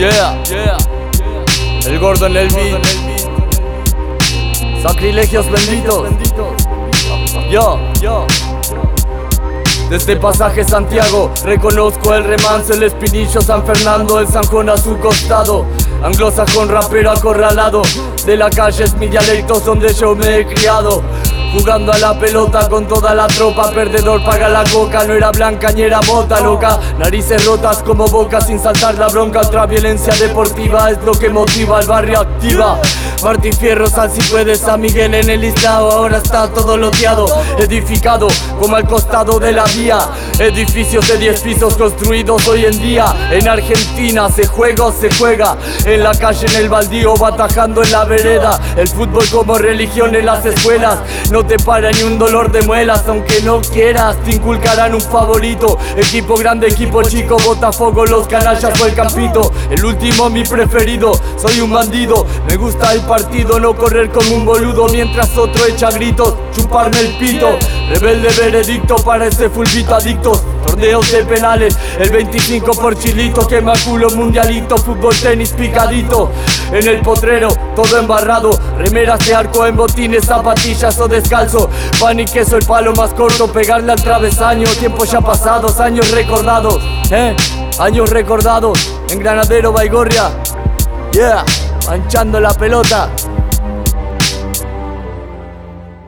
Yeah, yeah. El gordo en el beat. Sacrilegios benditos. Yo, yo. Desde pasaje Santiago, reconozco el remanso, el espinillo San Fernando, el Sanjón a su costado. Anglosajón rapero acorralado, de la calle es mi dialecto donde yo me he criado. Jugando a la pelota con toda la tropa, perdedor paga la coca, no era blanca ni era bota loca. Narices rotas como boca sin saltar la bronca, otra violencia deportiva es lo que motiva al barrio activa. Martín Fierro, sal si puedes, San Miguel en el listado, ahora está todo loteado, edificado como al costado de la vía. Edificios de 10 pisos construidos hoy en día. En Argentina se juega o se juega, en la calle, en el baldío, batajando en la vereda. El fútbol como religión en las escuelas. Te para ni un dolor de muelas, aunque no quieras, te inculcarán un favorito. Equipo grande, equipo chico, Botafogo, los canallas o el campito. El último, mi preferido, soy un bandido. Me gusta el partido, no correr como un boludo mientras otro echa gritos, chuparme el pito. Rebelde veredicto para ese fulbito adictos. Torneos de penales, el 25 por chilito, quema culo mundialito, fútbol tenis picadito. En el potrero, todo embarrado, remeras de arco en botines, zapatillas o descalzo. Pan y queso, el palo más corto, pegarle al travesaño. Tiempos ya pasados, años recordados, eh, años recordados. En Granadero, Baigorria, yeah, manchando la pelota.